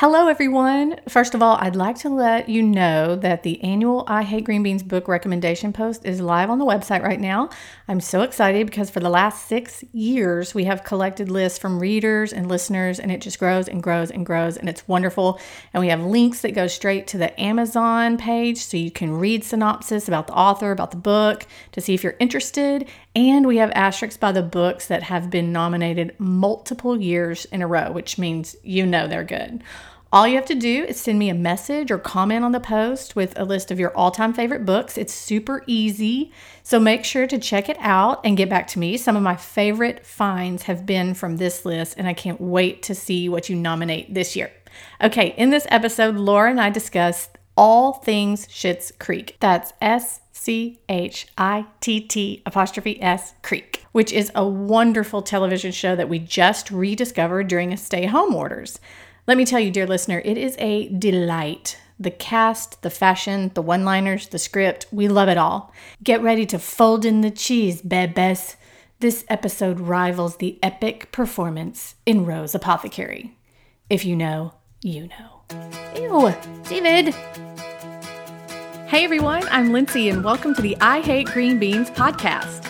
Hello, everyone. First of all, I'd like to let you know that the annual I Hate Green Beans book recommendation post is live on the website right now. I'm so excited because for the last six years, we have collected lists from readers and listeners, and it just grows and grows and grows, and it's wonderful. And we have links that go straight to the Amazon page so you can read synopsis about the author, about the book, to see if you're interested. And we have asterisks by the books that have been nominated multiple years in a row, which means you know they're good. All you have to do is send me a message or comment on the post with a list of your all time favorite books. It's super easy. So make sure to check it out and get back to me. Some of my favorite finds have been from this list, and I can't wait to see what you nominate this year. Okay, in this episode, Laura and I discuss all things Schitt's Creek. That's S C H I T T apostrophe S Creek, which is a wonderful television show that we just rediscovered during a stay home orders. Let me tell you, dear listener, it is a delight. The cast, the fashion, the one liners, the script, we love it all. Get ready to fold in the cheese, bebes. This episode rivals the epic performance in Rose Apothecary. If you know, you know. Ew, David. Hey everyone, I'm Lindsay, and welcome to the I Hate Green Beans podcast.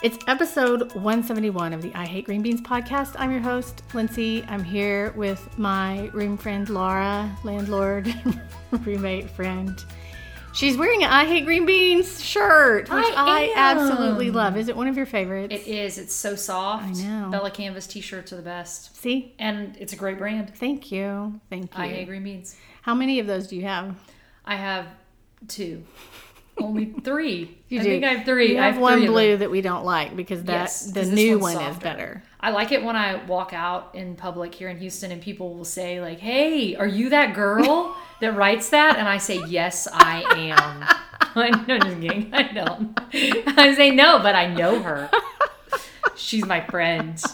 It's episode 171 of the I Hate Green Beans podcast. I'm your host, Lindsay. I'm here with my room friend, Laura, landlord, roommate friend. She's wearing an I Hate Green Beans shirt, which I, I absolutely love. Is it one of your favorites? It is. It's so soft. I know. Bella Canvas t-shirts are the best. See? And it's a great brand. Thank you. Thank you. I hate green beans. How many of those do you have? I have two. Only three. You I do. think I have three. You I have, have one blue that we don't like because that Yes, the new one is better. I like it when I walk out in public here in Houston and people will say like, "Hey, are you that girl that writes that?" And I say, "Yes, I am." I'm just kidding. I don't. I say no, but I know her. She's my friend.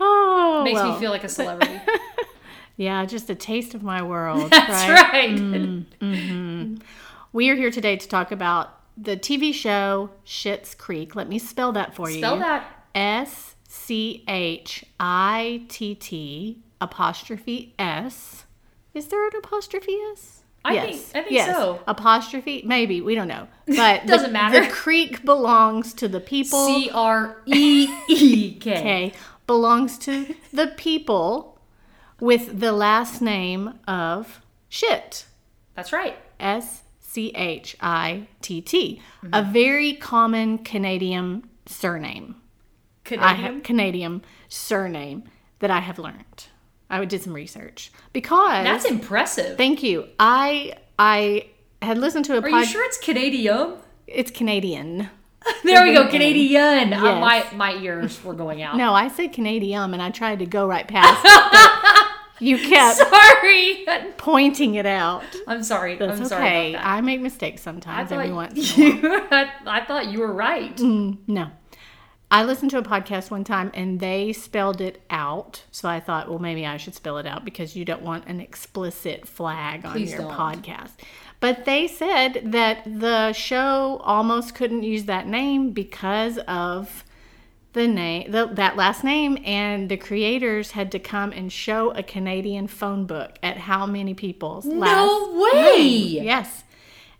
Oh, Makes well. me feel like a celebrity. Yeah, just a taste of my world. That's right? right. Mm, mm-hmm. We are here today to talk about the TV show Schitt's Creek. Let me spell that for you. Spell that. S C H I T T apostrophe S. Is there an apostrophe S? I think- I think so. Apostrophe, maybe we don't know, but the- Doesn't matter. The creek belongs to the people. C R E E. K belongs to the people with the last name of shit. That's right. S C H I T T. A very common Canadian surname. I Canadian. have Canadian surname that I have learned. I did some research because That's impressive. thank you. I I had listened to a Are you sure it's Canadian? It's Canadian. There we go. Canadian. Uh, my my ears were going out. No, I said Canadian, and I tried to go right past. but you kept Sorry. pointing it out. I'm sorry. That's I'm sorry okay. about that. I make mistakes sometimes. Every once in a while. you. I, I thought you were right. Mm, no. I listened to a podcast one time and they spelled it out. So I thought, well, maybe I should spell it out because you don't want an explicit flag on Please your don't. podcast. But they said that the show almost couldn't use that name because of the name, the, that last name, and the creators had to come and show a Canadian phone book at how many people's last No way. name. Yes.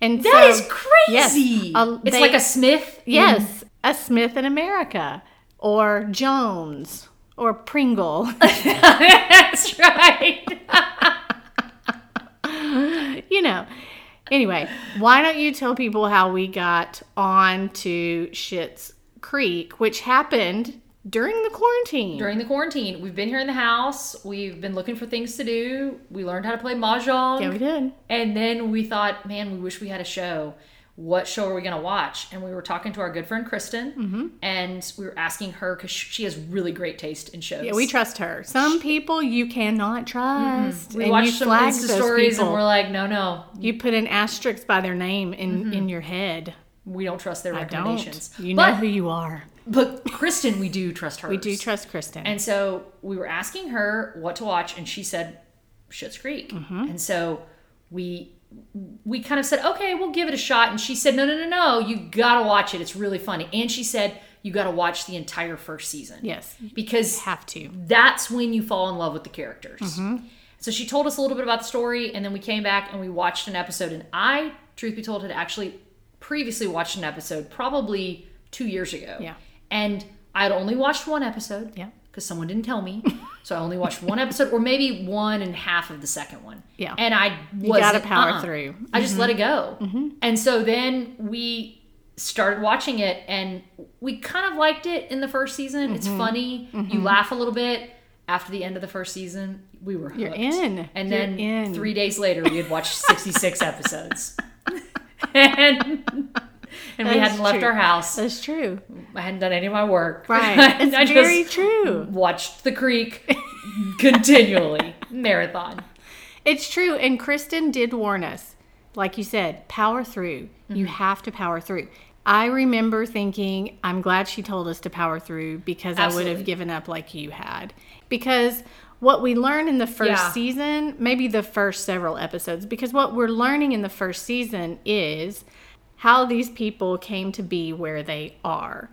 And That so- is crazy. Yes, uh, it's they- like a Smith. Yes, a Smith in America, or Jones, or Pringle. That's right. you know. Anyway, why don't you tell people how we got on to Schitt's Creek, which happened during the quarantine? During the quarantine, we've been here in the house. We've been looking for things to do. We learned how to play mahjong. yeah, we did. And then we thought, man, we wish we had a show. What show are we going to watch? And we were talking to our good friend Kristen, Mm-hmm. and we were asking her because she has really great taste in shows. Yeah, we trust her. Some people you cannot trust. We and watched you some Insta stories, and we're like, no, no, you put an asterisk by their name in Mm-hmm. in your head. We don't trust their I recommendations. don't. You know who you are. but Kristen, we do trust her. We do trust Kristen. And so we were asking her what to watch, and she said Schitt's Creek. Mm-hmm. And so we we kind of said, okay, we'll give it a shot. And she said, no, no, no, no, you gotta watch it. It's really funny. And she said, you gotta watch the entire first season. yes, you Because have to. that's when you fall in love with the characters. Mm-hmm. So she told us a little bit about the story, and then we came back and we watched an episode. And I, truth be told, had actually previously watched an episode probably two years ago. Yeah. And I had only watched one episode. Yeah. Because someone didn't tell me. so I only watched one episode, or maybe one and half of the second one. Yeah. And I was gotta power uh-uh. through. I just let mm-hmm. it go. Mm-hmm. And so then we started watching it and we kind of liked it in the first season. It's Mm-hmm. funny. You mm-hmm. laugh a little bit. After the end of the first season, we were hooked. You're in. And You're then in. three days later, we had watched 66 episodes. and and we hadn't left our house. That's true. I hadn't done any of my work. Right. It's I very true. watched The Creek continually. Marathon. It's true. And Kristen did warn us, like you said, power through. You Mm-hmm. have to power through. I remember thinking, I'm glad she told us to power through because I would have given up like you had. Because what we learned in the first Yeah. season, maybe the first several episodes, because what we're learning in the first season is how these people came to be where they are.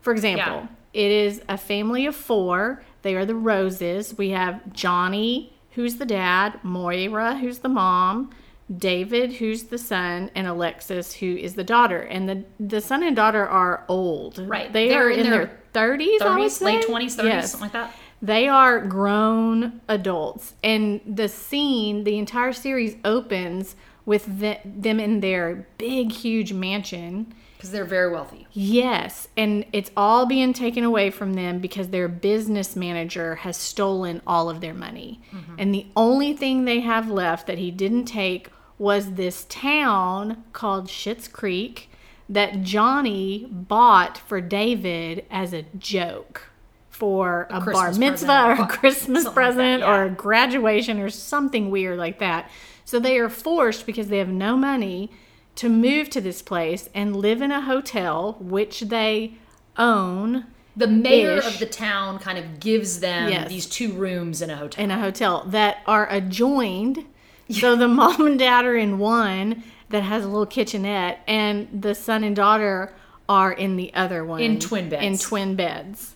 For example, it is a family of four. They are the Roses. We have Johnny, who's the dad, Moira, who's the mom, David, who's the son, and Alexis, who is the daughter. And the the son and daughter are old. Right. They They're are in in their thirties, I would 30s, late 20s, 30s, Yes. something like that. They are grown adults, and the scene, the entire series opens with the, them in their big, huge mansion. Because they're very wealthy. Yes, and it's all being taken away from them because their business manager has stolen all of their money. Mm-hmm. And the only thing they have left that he didn't take was this town called Schitt's Creek that Johnny bought for David as a joke for a, bar mitzvah present. or a Christmas Something like that, present yeah. or a graduation or something weird like that. So they are forced because they have no money to move to this place and live in a hotel which they own The mayor of the town kind of gives them Yes. these two rooms in a hotel. in a hotel that are adjoined. So the mom and dad are in one that has a little kitchenette, and the son and daughter are in the other one In twin beds. In twin beds.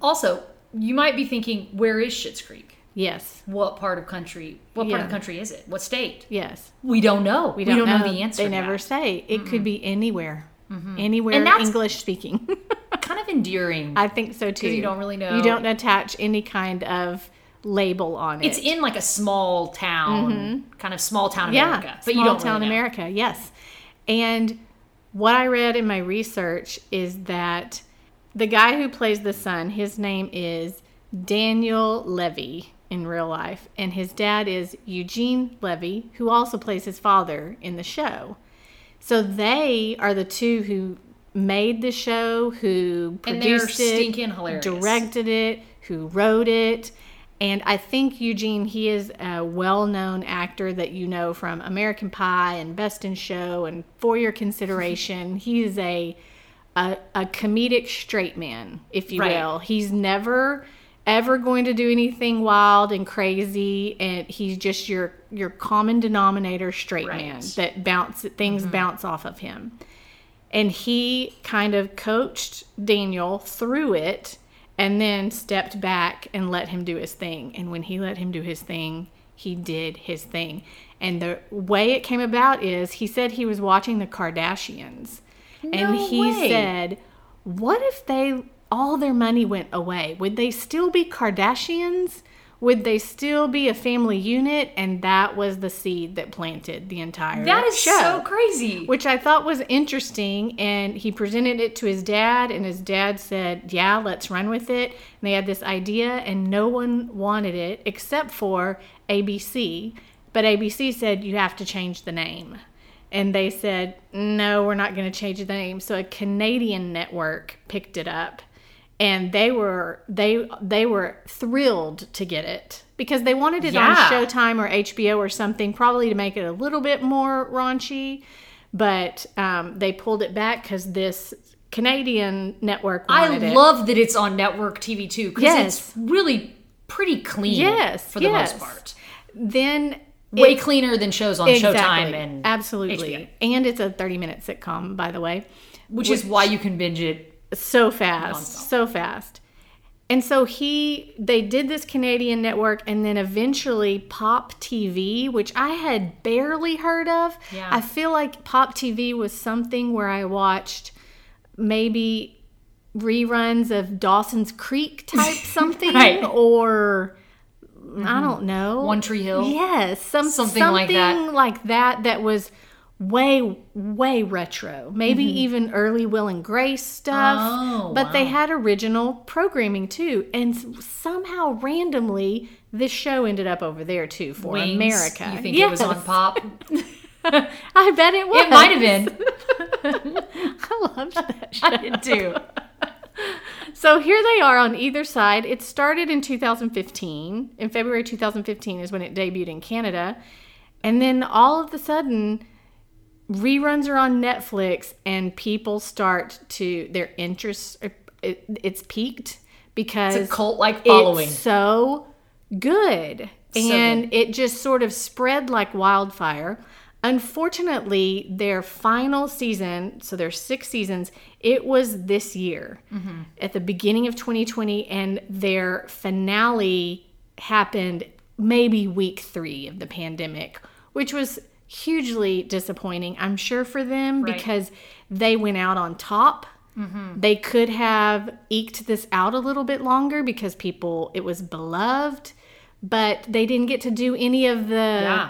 Also, you might be thinking, where is Schitt's Creek? Yes, What part of country? What part Yeah. of the country is it? What state? yes. We don't know. We don't, know. the answer. They never that. say. It could be anywhere, mm-hmm. anywhere And that's- English speaking. Kind of endearing. I think so too. you don't really know. You don't attach any kind of label on it. it's in like a small town, mm-hmm. kind of small town yeah, America, but small you don't town really know. America. Yes, and what I read in my research is that the guy who plays the son, his name is Daniel Levy in real life, and his dad is Eugene Levy, who also plays his father in the show. So they are the two who made the show, who produced it, hilarious. directed it, who wrote it. And I think Eugene, he is a well known actor that you know from American Pie and Best in Show and For Your Consideration. he is a, a, a comedic straight man, if you Right. will. He's never ever going to do anything wild and crazy and he's just your your common denominator straight Right. man that bounce things mm-hmm. bounce off of him and he kind of coached Daniel through it and then stepped back and let him do his thing. And when he let him do his thing, he did his thing. And the way it came about is he said he was watching the Kardashians. And he way. said, What if they all their money went away? Would they still be Kardashians? Would they still be a family unit? And that was the seed that planted the entire That is show so crazy. which I thought was interesting. And he presented it to his dad, and his dad said, Yeah, let's run with it. And they had this idea, and no one wanted it except for ABC. But ABC said, You have to change the name. And they said, No, we're not going to change the name. So a Canadian network picked it up. And they were they they were thrilled to get it because they wanted it Yeah. on Showtime or HBO or something, probably to make it a little bit more raunchy. but um, they pulled it back because this Canadian network I wanted it. love that it's on network TV too because Yes. it's really pretty clean. Yes, for the yes. most part, then way it- cleaner than shows on exactly, Showtime and absolutely, HBO. and it's a thirty-minute sitcom, by the way. which is why you can binge it. so fast Nonstop. so fast and so he they did this canadian network and then eventually pop tv which i had barely heard of Yeah. i feel like pop tv was something where i watched maybe reruns of dawson's creek type something Right. or i don't know One Tree Hill. Yes, some, Something something, like that. like that that was way way retro. Maybe even early Will and Grace stuff. Mm-hmm. Oh, but they had original programming too, and somehow randomly this show ended up over there too for Wings. America. You think it was on Pop? I bet it was. It might have been. I loved that show. I did too. So here they are on either side. It started in 2015. In February 2015 is when it debuted in Canada. And then all of a sudden, reruns are on Netflix and people start to, their interest, it, it's peaked because It's a cult like following. it's so good. So and it just sort of spread like wildfire. Unfortunately, their final season, so there's six seasons, it was this year Mm-hmm. at the beginning of 2020, and their finale happened maybe week three of the pandemic, which was hugely disappointing, I'm sure, for them Right. because they went out on top. They could have eked this out a little bit longer because people, it was beloved, but they didn't get to do any of the Yeah.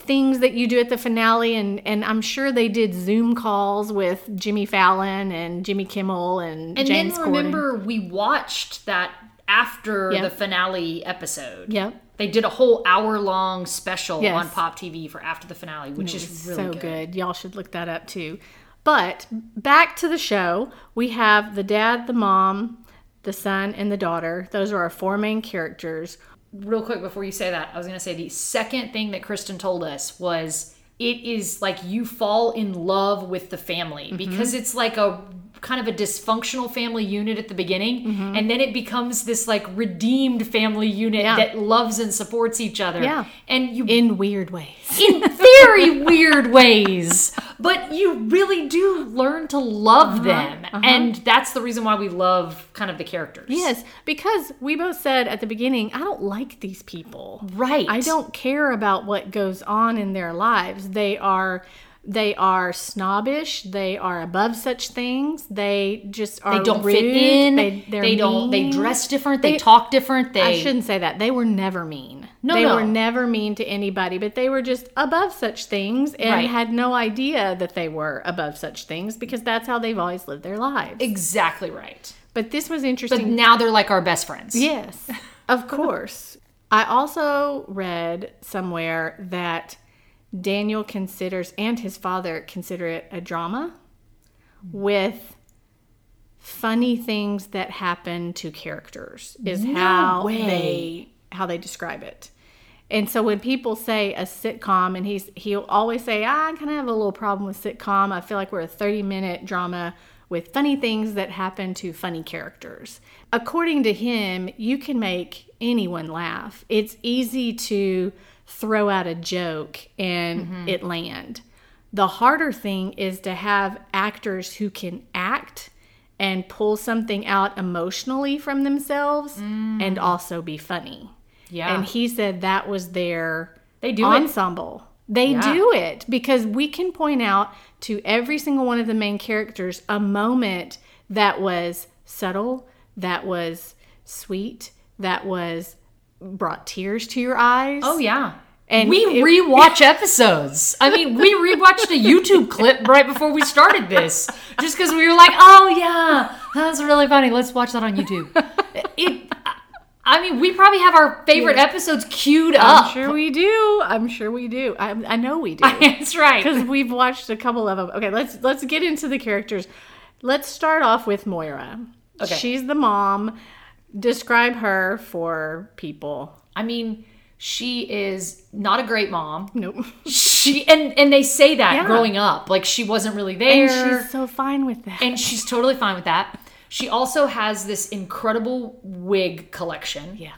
Things that you do at the finale. And, and I'm sure they did Zoom calls with Jimmy Fallon and Jimmy Kimmel and, And James then Corden. remember, we watched that after Yeah. the finale episode. Yep. They did a whole hour long special Yes. on Pop TV for after the finale, which is really so good. good. Y'all should look that up too. But back to the show, we have the dad, the mom, the son, and the daughter. Those are our four main characters. Real quick before you say that, I was going to say the second thing that Kristen told us was it is like you fall in love with the family Mm-hmm. because it's like a kind of a dysfunctional family unit at the beginning Mm-hmm. and then it becomes this like redeemed family unit Yeah. that loves and supports each other. Yeah. And you In weird ways. in very weird ways. But you really do learn to love them. And that's the reason why we love kind of the characters. Yes, because we both said at the beginning, I don't like these people. Right. I don't care about what goes on in their lives. They are they are snobbish. They are above such things. They just are They don't rude. fit in. They, They, don't. They dress different. They, They- talk different. They. I shouldn't say that. They were never mean. No, they no. were never mean to anybody, but they were just above such things and Right. had no idea that they were above such things because that's how they've always lived their lives. Exactly right. But this was But interesting. now they're like our best friends. Yes, of course. I also read somewhere that Daniel considers, and his father consider it a drama with funny things that happen to characters is how way. they how they describe it. And so when people say a sitcom, and he's he'll always say, "Ah, I kind of have a little problem with sitcom. I feel like we're a thirty minute drama with funny things that happen to funny characters." According to him, you can make anyone laugh. It's easy to throw out a joke and mm-hmm. it land. The harder thing is to have actors who can act and pull something out emotionally from themselves mm. and also be funny. Yeah. And he said that was their They do it. ensemble. They Yeah. do it because we can point out to every single one of the main characters a moment that was subtle, that was sweet, that was brought tears to your eyes. Oh yeah. And we it- rewatch episodes. I mean, we rewatched a YouTube clip right before we started this, just because we were like, "Oh yeah, that's really funny. Let's watch that on YouTube." It. I mean, we probably have our favorite episodes queued up. I'm sure we do. I'm sure we do. I, I know we do. That's right. because we've watched a couple of them. Okay, let's let's get into the characters. Let's start off with Moira. Okay. She's the mom. Describe her for people. I mean, She is not a great mom. Nope. She and and they say that Yeah. growing up, like she wasn't really there, And she's so fine with that. and she's totally fine with that. She also has this incredible wig collection yeah.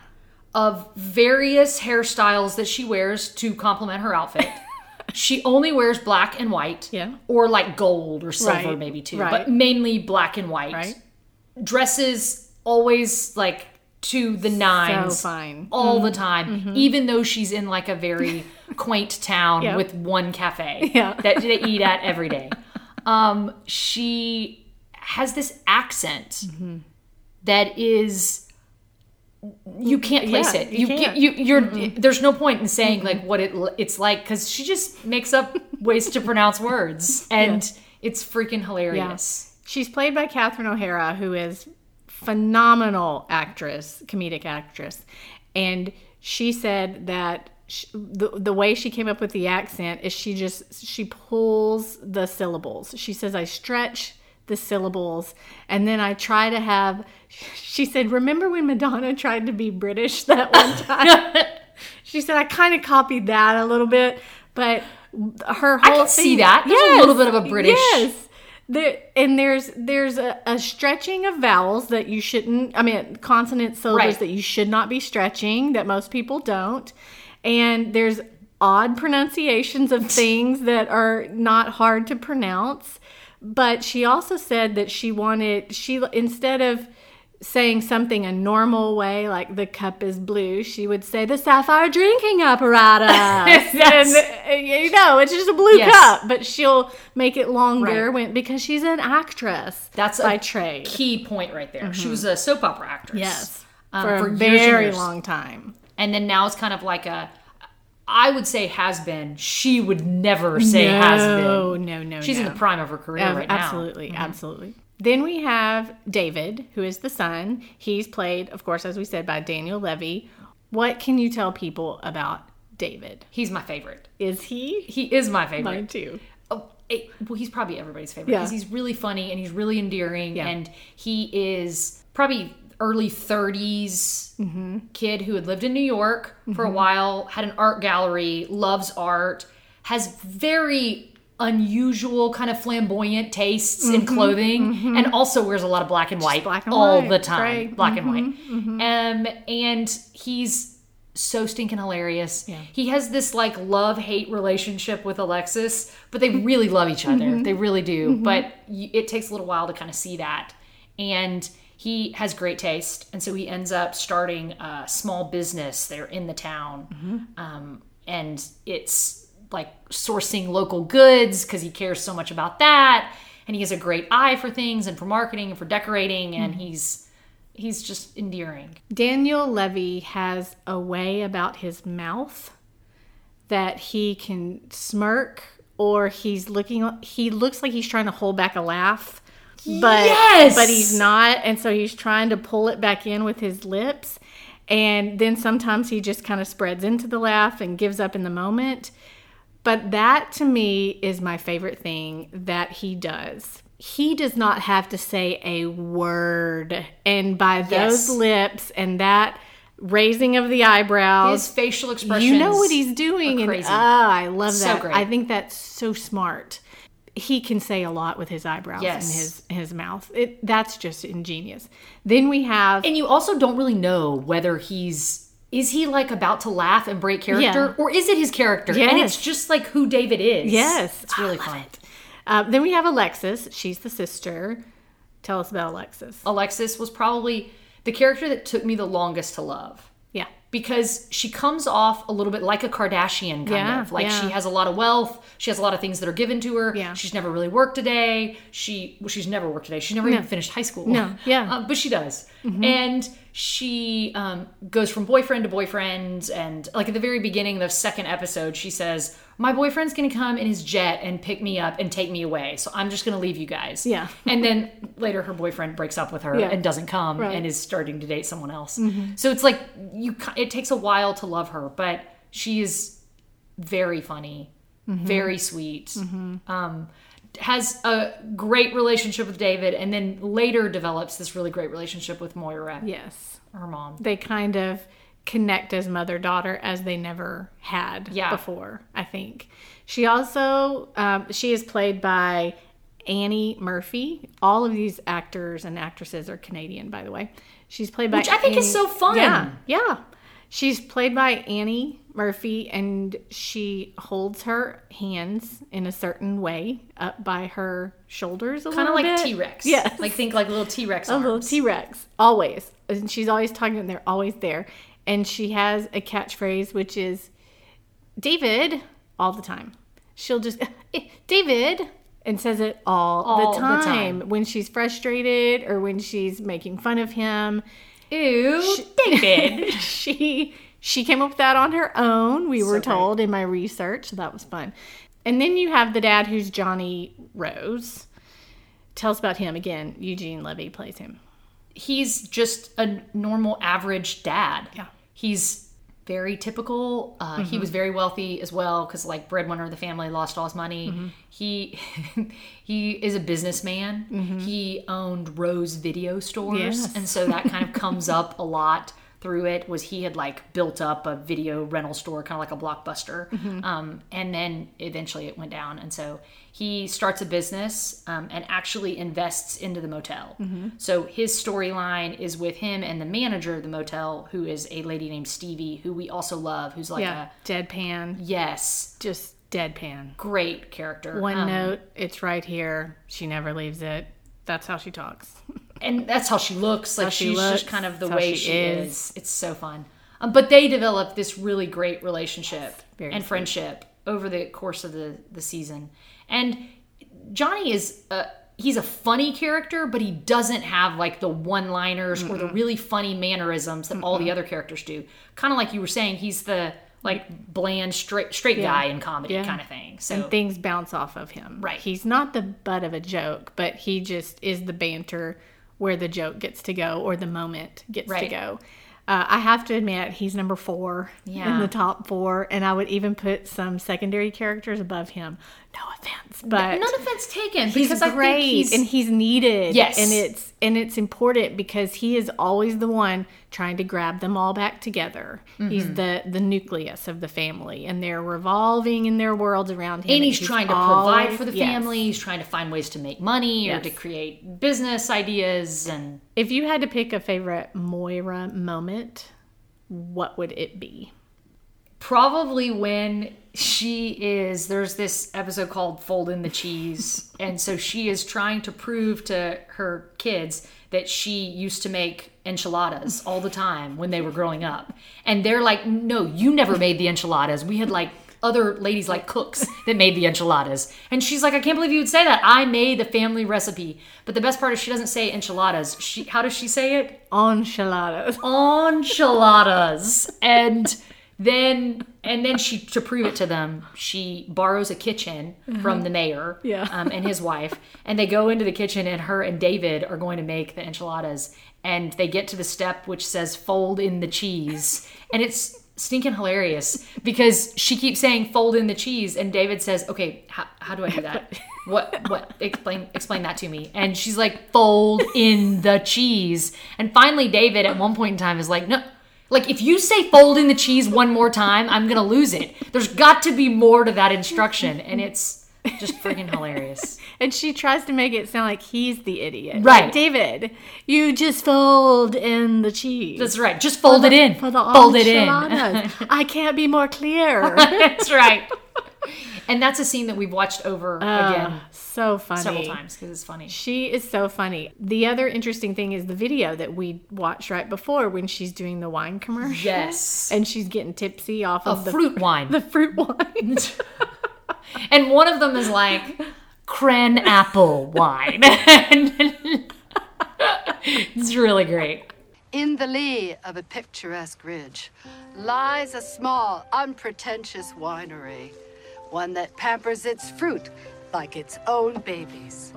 of various hairstyles that she wears to complement her outfit. she only wears black and white, Yeah. or like gold or silver Right, maybe too, right. but mainly black and white. Right. Dresses always like to the nines So fine. all the time, even though she's in like a very quaint town Yeah. with one cafe Yeah. that they eat at every day. Um, she has this accent Mm-hmm. that is you can't place Yeah, it. you You can't. you you're there's no point in saying like what it it's like cuz she just makes up ways to pronounce words and it's freaking hilarious. She's played by Catherine O'Hara, who is phenomenal actress, comedic actress, and she said that sh the the way she came up with the accent is she just she pulls the syllables. She says I stretch the syllables and then I try to have. She said, "Remember when Madonna tried to be British that one time?" she said, "I kind of copied that a little bit, but." Her whole I can see that. There's a little bit of a British- Yes, there and there's there's a, a stretching of vowels that you shouldn't i mean consonant syllables Right. that you should not be stretching that most people don't and there's odd pronunciations of things that are not hard to pronounce but she also said that she wanted she instead of saying something a normal way like the cup is blue she would say the sapphire drinking apparatus Yes. and uh, you know it's just a blue Yes. cup but she'll make it longer Right. when because she's an actress That's a trade Key point right there. She was a soap opera actress. yes um, for, for a very years. long time and then now it's kind of like a I would say has been. She would never say has no been. no no She's in the prime of her career Ab- right now. absolutely absolutely then we have david who is the son he's played of course as we said by daniel levy what can you tell people about david He's my favorite. is he He is my favorite. mine too Oh, eh, well, he's probably everybody's favorite Yeah. because he's really funny and he's really endearing, Yeah. and he is probably early 30s Mm-hmm. kid who had lived in New York for a while, had an art gallery, loves art, has very unusual kind of flamboyant tastes in clothing and also wears a lot of black and white Mm-hmm. black and all white. the time. Mm-hmm. black and white um and he's so stinking hilarious. Yeah. He has this like love hate relationship with Alexis, but they really love each other. Mm-hmm. They really do. But it takes a little while to kind of see that. And he has great taste. And so he ends up starting a small business there in the town. Mm-hmm. Um, and it's like sourcing local goods because he cares so much about that. And he has a great eye for things and for marketing and for decorating. And hmm. he's. He's just endearing. Daniel Levy has a way about his mouth that he can smirk or he's looking he looks like he's trying to hold back a laugh but Yes! but he's not and so he's trying to pull it back in with his lips and then sometimes he just kind of spreads into the laugh and gives up in the moment but that to me is my favorite thing that he does. He does not have to say a word. And by those Yes. lips and that raising of the eyebrows, His facial expressions. you know what he's doing. And ah, I love So that. great. I think that's so smart. He can say a lot with his eyebrows Yes. and his his mouth. It that's just ingenious. Then we have And you also don't really know whether he's is he like about to laugh and break character Yeah. or is it his character? And it's just like who David is. Yes, It's really I love fun. it. Uh, then we have Alexis. She's the sister. Tell us about Alexis. Alexis was probably the character that took me the longest to love. Because she comes off a little bit like a Kardashian kind Yeah, of like yeah. she has a lot of wealth, she has a lot of things that are given to her. Yeah. She's never really worked a day. She well, she's never worked a day. She's never even finished high school. No, yeah. Mm-hmm. Uh, but she does, and she um, goes from boyfriend to boyfriend, and like at the very beginning, the second episode, she says, "My boyfriend's gonna come in his jet and pick me up and take me away, so I'm just gonna leave you guys." Yeah. and then later her boyfriend breaks up with her Yeah. and doesn't come Right. Mm-hmm. and is starting to date someone else. So it's like you it takes a while to love her, but she is very funny, Mm-hmm. very sweet. Um has a great relationship with David and then later develops this really great relationship with Moira, Yes. her mom. They kind of connect as mother daughter as they never had Yeah. before. I think she also um, she is played by Annie Murphy. All of these actors and actresses are Canadian, by the way. She's played by Which I think is Annie- so fun. Yeah, yeah. She's played by Annie Murphy, and she holds her hands in a certain way up by her shoulders, a Kind of like. T Rex. Yes, Like think like little T Rex a little. T Rex, always. And she's always talking, and they're always there. And she has a catchphrase, which is David, all the time. She'll just, "Eh, David, and says it all, All the, the time. time. when she's frustrated or when she's making fun of him. Ew, David. she she came up with that on her own. We were great. told in my research, so that was fun. And then you have the dad who's Johnny Rose. Tell us about him again. Eugene Levy plays him. He's just a normal, average dad. Yeah. He's very typical. Uh, He Mm-hmm. was very wealthy as well because, like, breadwinner of the family, lost all his money. Mm-hmm. He he is a businessman. He owned Rose Video Stores, Mm-hmm. Yes. and so that kind of comes up a lot through it. Was he had like built up a video rental store, kind of like a blockbuster, Mm-hmm. um, and then eventually it went down. And so he starts a business um, and actually invests into the motel. Mm-hmm. So his storyline is with him and the manager of the motel, who is a lady named Stevie, who we also love, who's like Yeah, deadpan, yes, just deadpan. great character. One Um, note, it's right here. She never leaves it. That's how she talks. and that's how she looks. Like she she's looks, just kind of the that's way she she, is. is. It's so fun. Um, but they develop this really great relationship very and sweet. friendship over the course of the the season. And Johnny is a, he's a funny character, but he doesn't have like the one liners or the really funny mannerisms that all the other characters do. Kind of like you were saying, he's the like bland straight straight guy in comedy Yeah. kind of thing. So and things bounce off of him. Right. He's not the butt of a joke, but he just is the banter where the joke gets to go or the moment gets to go. Uh, I have to admit, he's number four in the top four, and I would even put some secondary characters above him. No offense, but none offense taken he's because I great think he's and he's needed. Yes. and it's and it's important because he is always the one trying to grab them all back together. He's Mm-hmm. the the nucleus of the family, and they're revolving in their worlds around him. and he's, trying to provide for the yes. family. He's trying to find ways to make money or to create business ideas. And If you had to pick a favorite Moira moment, what would it be? Probably when she is, there's this episode called Fold in the Cheese. and so she is trying to prove to her kids that she used to make enchiladas all the time when they were growing up. And they're like, no, you never made the enchiladas. We had like other ladies like cooks that made the enchiladas. And she's like, I can't believe you would say that. I made the family recipe. But the best part is she doesn't say enchiladas. She how does she say it? Enchiladas. Enchiladas. And then and then she to prove it to them, she borrows a kitchen from the mayor Yeah. um, and his wife. And they go into the kitchen and her and David are going to make the enchiladas. And they get to the step which says fold in the cheese. And it's stinking hilarious because she keeps saying fold in the cheese and David says, "Okay, how, how do I do that?" What what explain explain that to me. And she's like, "Fold in the cheese." And finally David at one point in time is like, "No, like if you say fold in the cheese one more time, I'm going to lose it. There's got to be more to that instruction." And it's just freaking hilarious. And she tries to make it sound like he's the idiot. Right. Like, David, you just fold in the cheese. That's right. Just fold it in. For the fold it in. I can't be more clear. That's right. And that's a scene that we've watched over uh, again so funny. several times because it's funny. She is so funny. The other interesting thing is the video that we watched right before when she's doing the wine commercial. Yes. And she's getting tipsy off A of the fruit wine. the fruit wine. and one of them is like cran apple wine. It's really great. In the lee of a picturesque ridge lies a small, unpretentious winery, one that pampers its fruit like its own babies.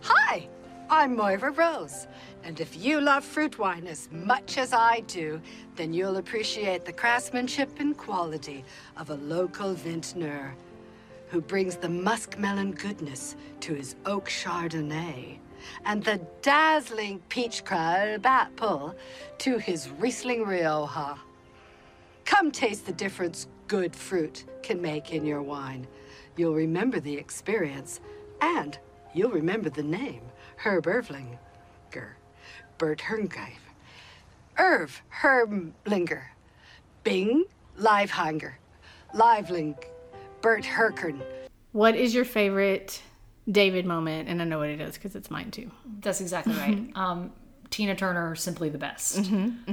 Hi, I'm Moira Rose, and if you love fruit wine as much as I do, then you'll appreciate the craftsmanship and quality of a local vintner who brings the muskmelon goodness to his oak chardonnay and the dazzling peach crab apple to his Riesling Rioja. Come taste the difference good fruit can make in your wine. You'll remember the experience, and you'll remember the name, Herb Ervlinger. Bert Herngreif. Irv Hermlinger. Bing Livehanger. Liveling. Bert Herkern. What is your favorite David moment? And I know what it is because it's mine too. That's exactly right. Um, Tina Turner, simply the best.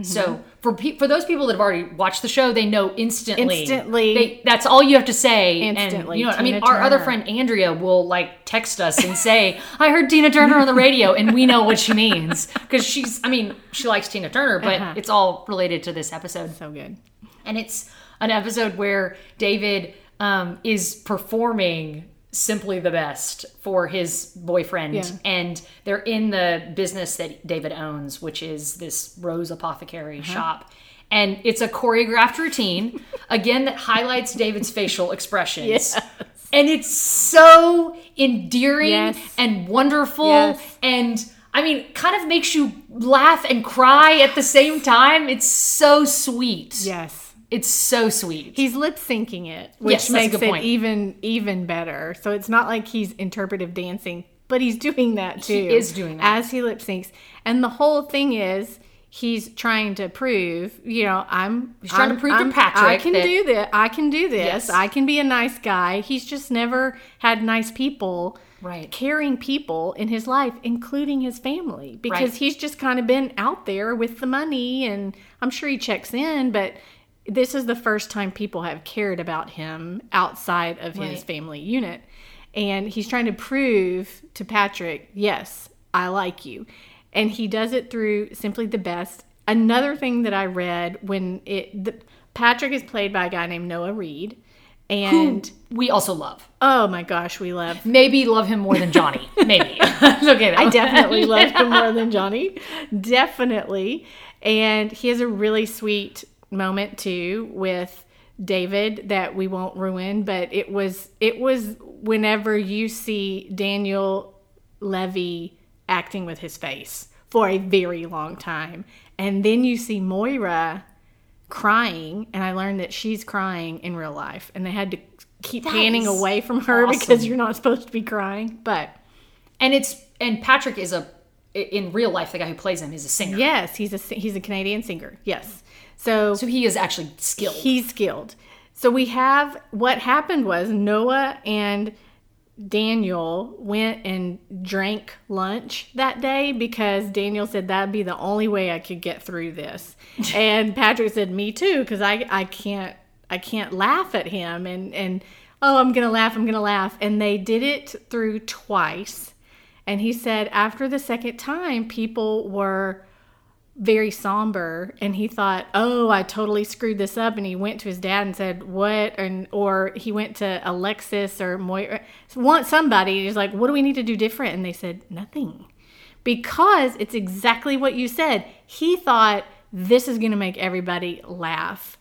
So for pe- for those people that have already watched the show, they know instantly. Instantly. they, that's all you have to say. Instantly, And, you know, I mean, Tina our other friend Andrea will like text us and say, "I heard Tina Turner on the radio," and we know what she means because she's. I mean, she likes Tina Turner, but Uh-huh. it's all related to this episode So good. and it's an episode where David um, is performing simply the best for his boyfriend, Yeah. and they're in the business that David owns, which is this Rose Apothecary Uh-huh. shop. And it's a choreographed routine, again, that highlights David's facial expressions. Yes. And it's so endearing Yes. and wonderful. Yes. And I mean, kind of makes you laugh and cry at the same time. It's so sweet. Yes. It's so sweet. He's lip syncing it, which Yes, makes it point. even even better. So it's not like he's interpretive dancing, but he's doing that too. He is doing that. as he lip syncs. And the whole thing is he's trying to prove, you know, I'm He's trying to I'm- prove I'm- Patrick I can that- do this. I can do this. Yes. I can be a nice guy. He's just never had nice people. Right. Caring people in his life, including his family, because Right. he's just kind of been out there with the money, and I'm sure he checks in, but this is the first time people have cared about him outside of his family unit. And he's trying to prove to Patrick, yes, I like you. And he does it through simply the best. Another thing that I read when it, the, Patrick is played by a guy named Noah Reid. And we also love. oh my gosh, we love Maybe love him more than Johnny. Maybe. Okay. I definitely love him more than Johnny. Definitely. And he has a really sweet moment too with David that we won't ruin, but it was it was whenever you see Daniel Levy acting with his face for a very long time. And then you see Moira crying and I learned that she's crying in real life and they had to keep panning away from her awesome. because you're not supposed to be crying. But And it's and Patrick is a in real life the guy who plays him is a singer. Yes, he's a he's a Canadian singer. Yes, so, So he is actually skilled. he's skilled. So we have what happened was Noah and Daniel went and drank lunch that day because Daniel said that'd be the only way I could get through this, and Patrick said me too because I I can't I can't laugh at him and and oh I'm gonna laugh I'm gonna laugh and they did it through twice, and he said after the second time people were very somber and he thought oh i totally screwed this up and he went to his dad and said what? And or he went to alexis or moira want somebody he's like what do we need to do different? And they said nothing. Because it's exactly what you said. He thought this is going to make everybody laugh.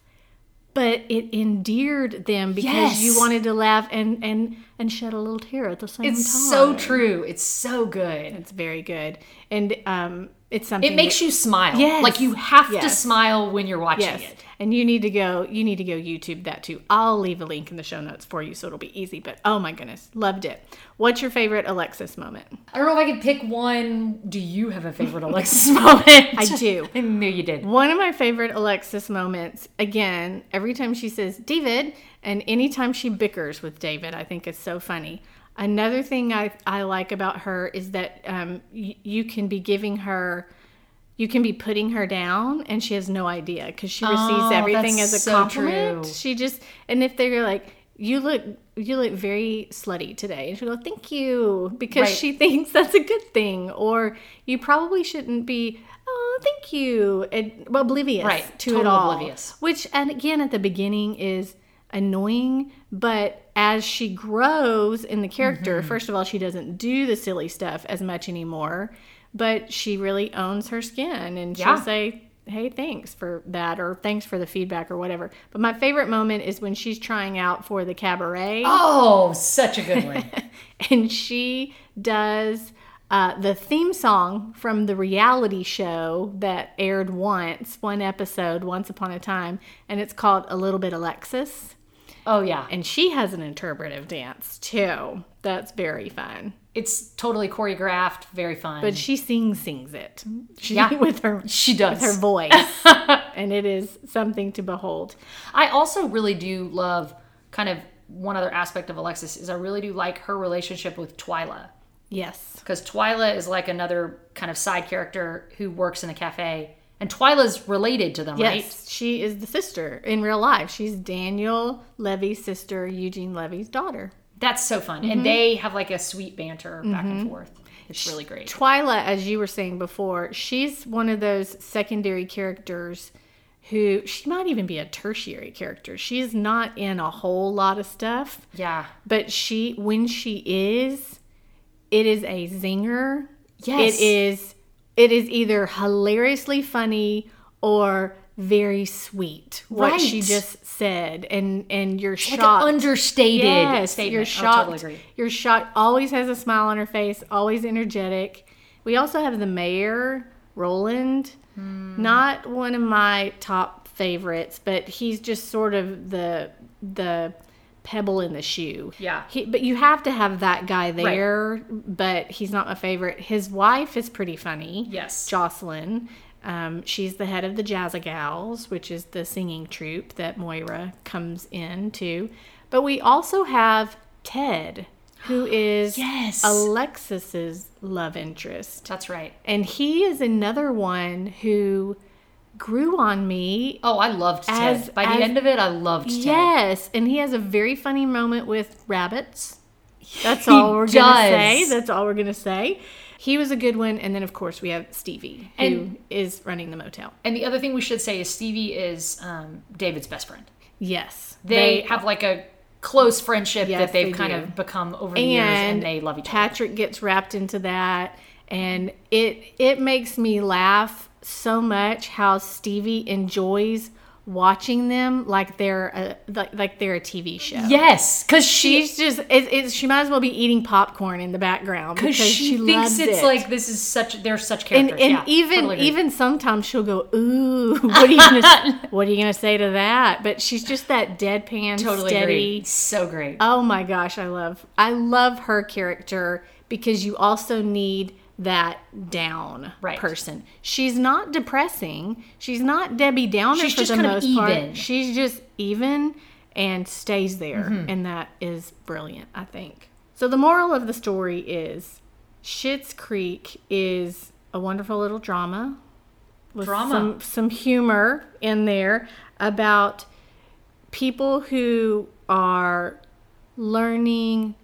But it endeared them because you wanted to laugh and and and shed a little tear at the same time it's so true. It's so good. it's very good. And um it's something It makes that- you smile. Yes. Like you have to smile when you're watching Yes. it. And you need to go you need to go YouTube that too. I'll leave a link in the show notes for you so it'll be easy. But oh my goodness, loved it. What's your favorite Alexis moment? I don't know if I could pick one. Do you have a favorite Alexis moment? I do. I knew you did. One of my favorite Alexis moments, again, every time she says David, and anytime she bickers with David, I think it's so funny. Another thing I, I like about her is that um, y- you can be giving her, you can be putting her down, and she has no idea because she receives Oh, everything as a so compliment. true. She just, and if they're like, you look, you look very slutty today, and she'll go, thank you, because Right. she thinks that's a good thing, or you probably shouldn't be. Oh, thank you. And oblivious Right, to it all. oblivious. Which, and again, at the beginning is annoying, but as she grows in the character, Mm-hmm. first of all, she doesn't do the silly stuff as much anymore, but she really owns her skin and she'll say, Hey, thanks for that, or thanks for the feedback, or whatever. But my favorite moment is when she's trying out for the cabaret Oh, such a good one. and she does Uh, the theme song from the reality show that aired once, one episode, once upon a time, and it's called A Little Bit Alexis. Oh yeah, And she has an interpretive dance too. That's very fun. it's totally choreographed, very fun. But she sings, sings it. She, Yeah. with her she does. with her voice, and it is something to behold. I also really do love kind of one other aspect of Alexis is I really do like her relationship with Twyla. Yes, because Twyla is like another kind of side character who works in a cafe, and Twyla's related to them, yes, right? she is the sister in real life. She's Daniel Levy's sister, Eugene Levy's daughter. That's so fun, Mm-hmm. and they have like a sweet banter back and forth. It's really great. Twyla, as you were saying before, she's one of those secondary characters who she might even be a tertiary character. She's not in a whole lot of stuff, Yeah, but she when she is, it is a zinger. Yes. It is it is either hilariously funny or very sweet what she just said and and you're shocked understated Yes, statement. you're shocked. totally agree. You're shocked. Always has a smile on her face. Always energetic. We also have the mayor, Roland. Hmm. Not one of my top favorites, but he's just sort of the the pebble in the shoe. Yeah. He, but you have to have that guy there. But he's not my favorite. His wife is pretty funny. Yes. Jocelyn. Um, she's the head of the Jazzagals, which is the singing troupe that Moira comes into. But we also have Ted, who is Yes. Alexis's love interest. That's right. And he is another one who grew on me. Oh, I loved Ted. By as- the end of it, I loved Ted. Yes, and he has a very funny moment with rabbits. That's all we're gonna say. That's all we're gonna say. He was a good one, and then of course we have Stevie, who is And- running the motel. And the other thing we should say is Stevie is um, David's best friend. Yes, They, have like a close friendship Yes, that they've they kind do. of become over the years, and they love each other. Patrick gets wrapped into that, and it it makes me laugh so much how Stevie enjoys watching them like they're a like, like they're a TV show. Yes, because she She's just it, it's she might as well be eating popcorn in the background because she, she, thinks loves it's it. like this is such they're such and characters. and yeah, even totally even sometimes she'll go ooh what are you gonna what are you gonna say to that but she's just that deadpan totally steady. So great. oh my gosh i love i love her character because you also need that down Right. person she's not depressing she's not debbie downer She's for just the kind of most even. part she's just even and stays there Mm-hmm. and that is brilliant i think so the moral of the story is Schitt's Creek is a wonderful little drama with Drama. some some humor in there about people who are learning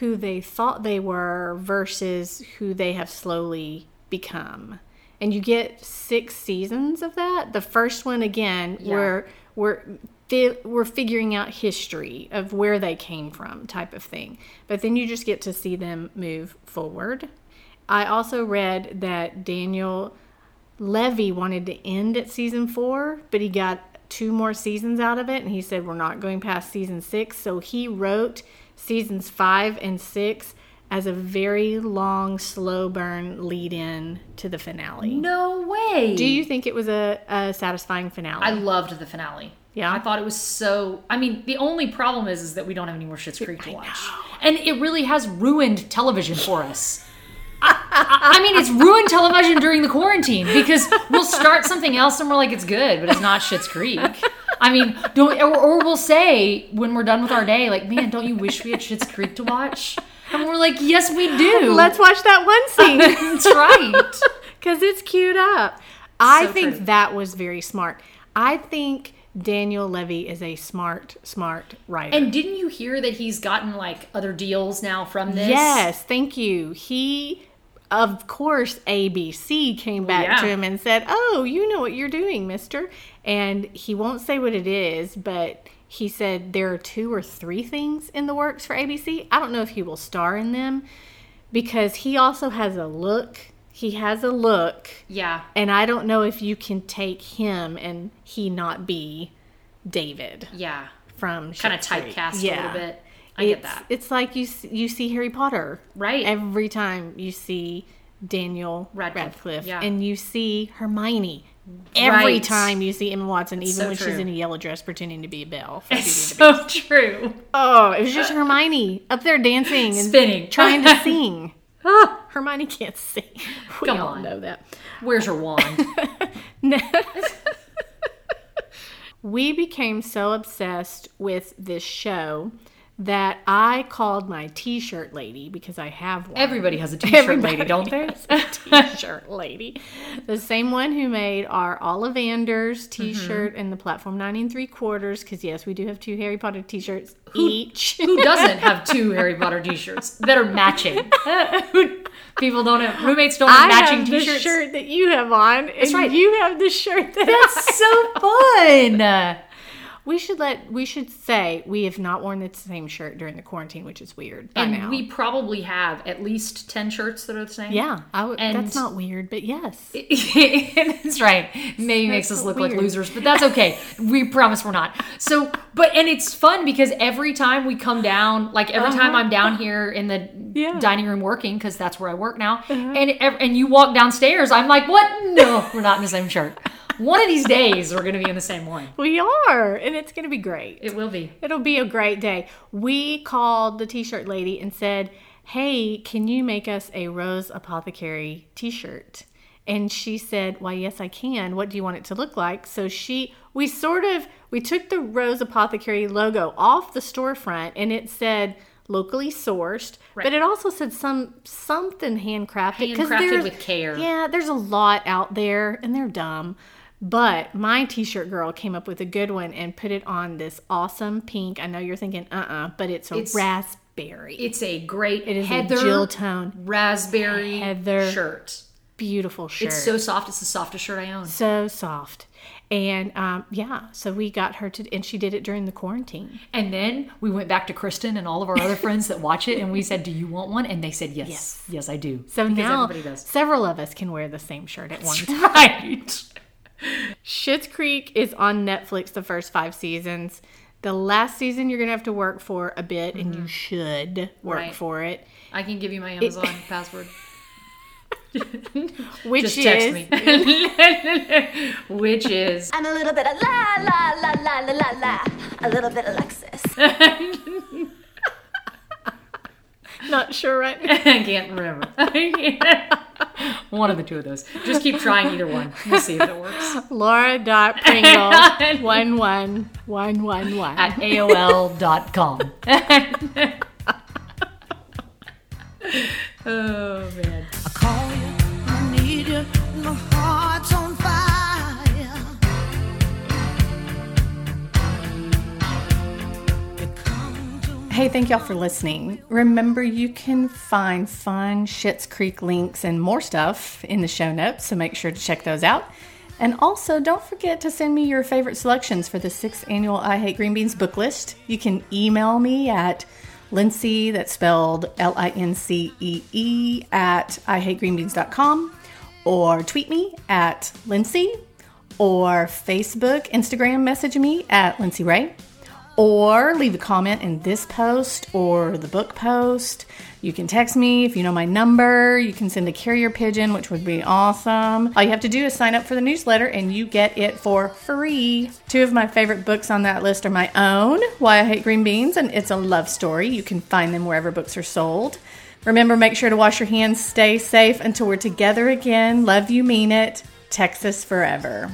who they thought they were versus who they have slowly become. And you get six seasons of that. The first one again, Yeah. where we're fi- we're figuring out history of where they came from, type of thing. But then you just get to see them move forward. I also read that Daniel Levy wanted to end at season four, but he got two more seasons out of it, and he said we're not going past season six. So he wrote seasons five and six as a very long, slow burn lead in to the finale. no way. Do you think it was a, a satisfying finale? I loved the finale. Yeah? I thought it was so. I mean, the only problem is, is that we don't have any more Schitt's Creek to watch, and it really has ruined television for us. I, mean, it's ruined television during the quarantine because we'll start something else and we're like, it's good, but it's not Schitt's Creek. I mean, don't or, or we'll say when we're done with our day, like, man, don't you wish we had Schitt's Creek to watch? And we're like, yes, we do. Let's watch that one scene That's right. because it's queued up. I So think true. that was very smart. I think Daniel Levy is a smart, smart writer. And didn't you hear that he's gotten like other deals now from this? Yes, thank you. He, of course, ABC came oh, back yeah. to him and said, Oh, you know what you're doing, mister. And he won't say what it is, but he said there are two or three things in the works for ABC. I don't know if he will star in them because he also has a look. He has a look, Yeah. and I don't know if you can take him and he not be David Yeah. from Kind of typecast a little bit. I get It's- that. It's like you you see Harry Potter Right. every time you see Daniel Radcliffe, Radcliffe, yeah. and you see Hermione every Right. time you see Emma Watson, even So when she's in a yellow dress pretending to be a belle. It's so true. Oh, it was just Hermione up there dancing and Spinning. trying to sing. Ah, Hermione can't sing. We Come all on. know that. Where's your wand? We became so obsessed with this show that I called my t-shirt lady because I have one. Everybody has a t-shirt lady, don't they? a t-shirt lady. The same one who made our Ollivanders t-shirt Mm-hmm. and the platform nine and three quarters. Because yes, we do have two Harry Potter t-shirts each. Who doesn't have two Harry Potter t-shirts that are matching? People don't have roommates don't have I matching have t-shirts. the shirt that you have on, and right. you have the shirt that That's so fun. We should let. We should say we have not worn the same shirt during the quarantine, which is weird. by And now. we probably have at least ten shirts that are the same. yeah, that's not weird, but yes. that's right. Maybe makes us look like losers, but that's okay. We promise we're not. So, but and it's fun because every time we come down, like every time I'm down here in the Uh-huh. Yeah. Uh-huh. dining room working, because that's where I work now, and and you walk downstairs, I'm like, what? No, we're not in the same shirt. One of these days, we're gonna be in the same one. We are, and it's going to be great. It will be. It'll be a great day. We called the t-shirt lady and said, "Hey, can you make us a Rose Apothecary t-shirt?" And she said, "Why, yes, I can. What do you want it to look like?" So she we sort of we took the Rose Apothecary logo off the storefront and it said locally sourced, but it also said some something handcrafted Handcrafted with care. Yeah, there's a lot out there and they're dumb. But my t-shirt girl came up with a good one and put it on this awesome pink. I know you're thinking, uh-uh, but it's a It's- raspberry. It's a great It is heather a Jill tone, raspberry Heather. shirt. beautiful shirt. It's so soft. It's the softest shirt I own. so soft. And um, yeah, so we got her to, and she did it during the quarantine. And then we went back to Kristen and all of our other friends that watch it, and we said, "Do you want one?" And they said, "Yes, yes, Yes. I do." So because now everybody does. several of us can wear the same shirt at one time. Right. Schitt's Creek is on Netflix the first five seasons. The last season you're gonna have to work for a bit, and you mm-hmm. should work Right. for it. I can give you my Amazon password. Which Just is me. Which is And a little bit of la la la la la la la. A little bit of Lexus. not sure right now. I can't remember. one of the two of those. Just keep trying either one. We'll see if it works. Laura dot Pringle one one one one one. At AOL.com. oh man. I call you, I need you, my heart's on Hey, thank y'all for listening. Remember, you can find fun Schitt's Creek links and more stuff in the show notes, so make sure to check those out. And also, don't forget to send me your favorite selections for the sixth annual I Hate Green Beans book list. You can email me at Lincee, that's spelled L I N C E E, at IHateGreenBeans.com, or tweet me at Lincee, or Facebook, Instagram message me at Lincee Ray or leave a comment in this post or the book post. You can text me if you know my number. You can send a carrier pigeon, which would be awesome. All you have to do is sign up for the newsletter and you get it for free. Two of my favorite books on that list are my own, Why I Hate Green Beans, and It's a Love Story. You can find them wherever books are sold. Remember, make sure to wash your hands, stay safe until we're together again. Love you, mean it. Texas forever.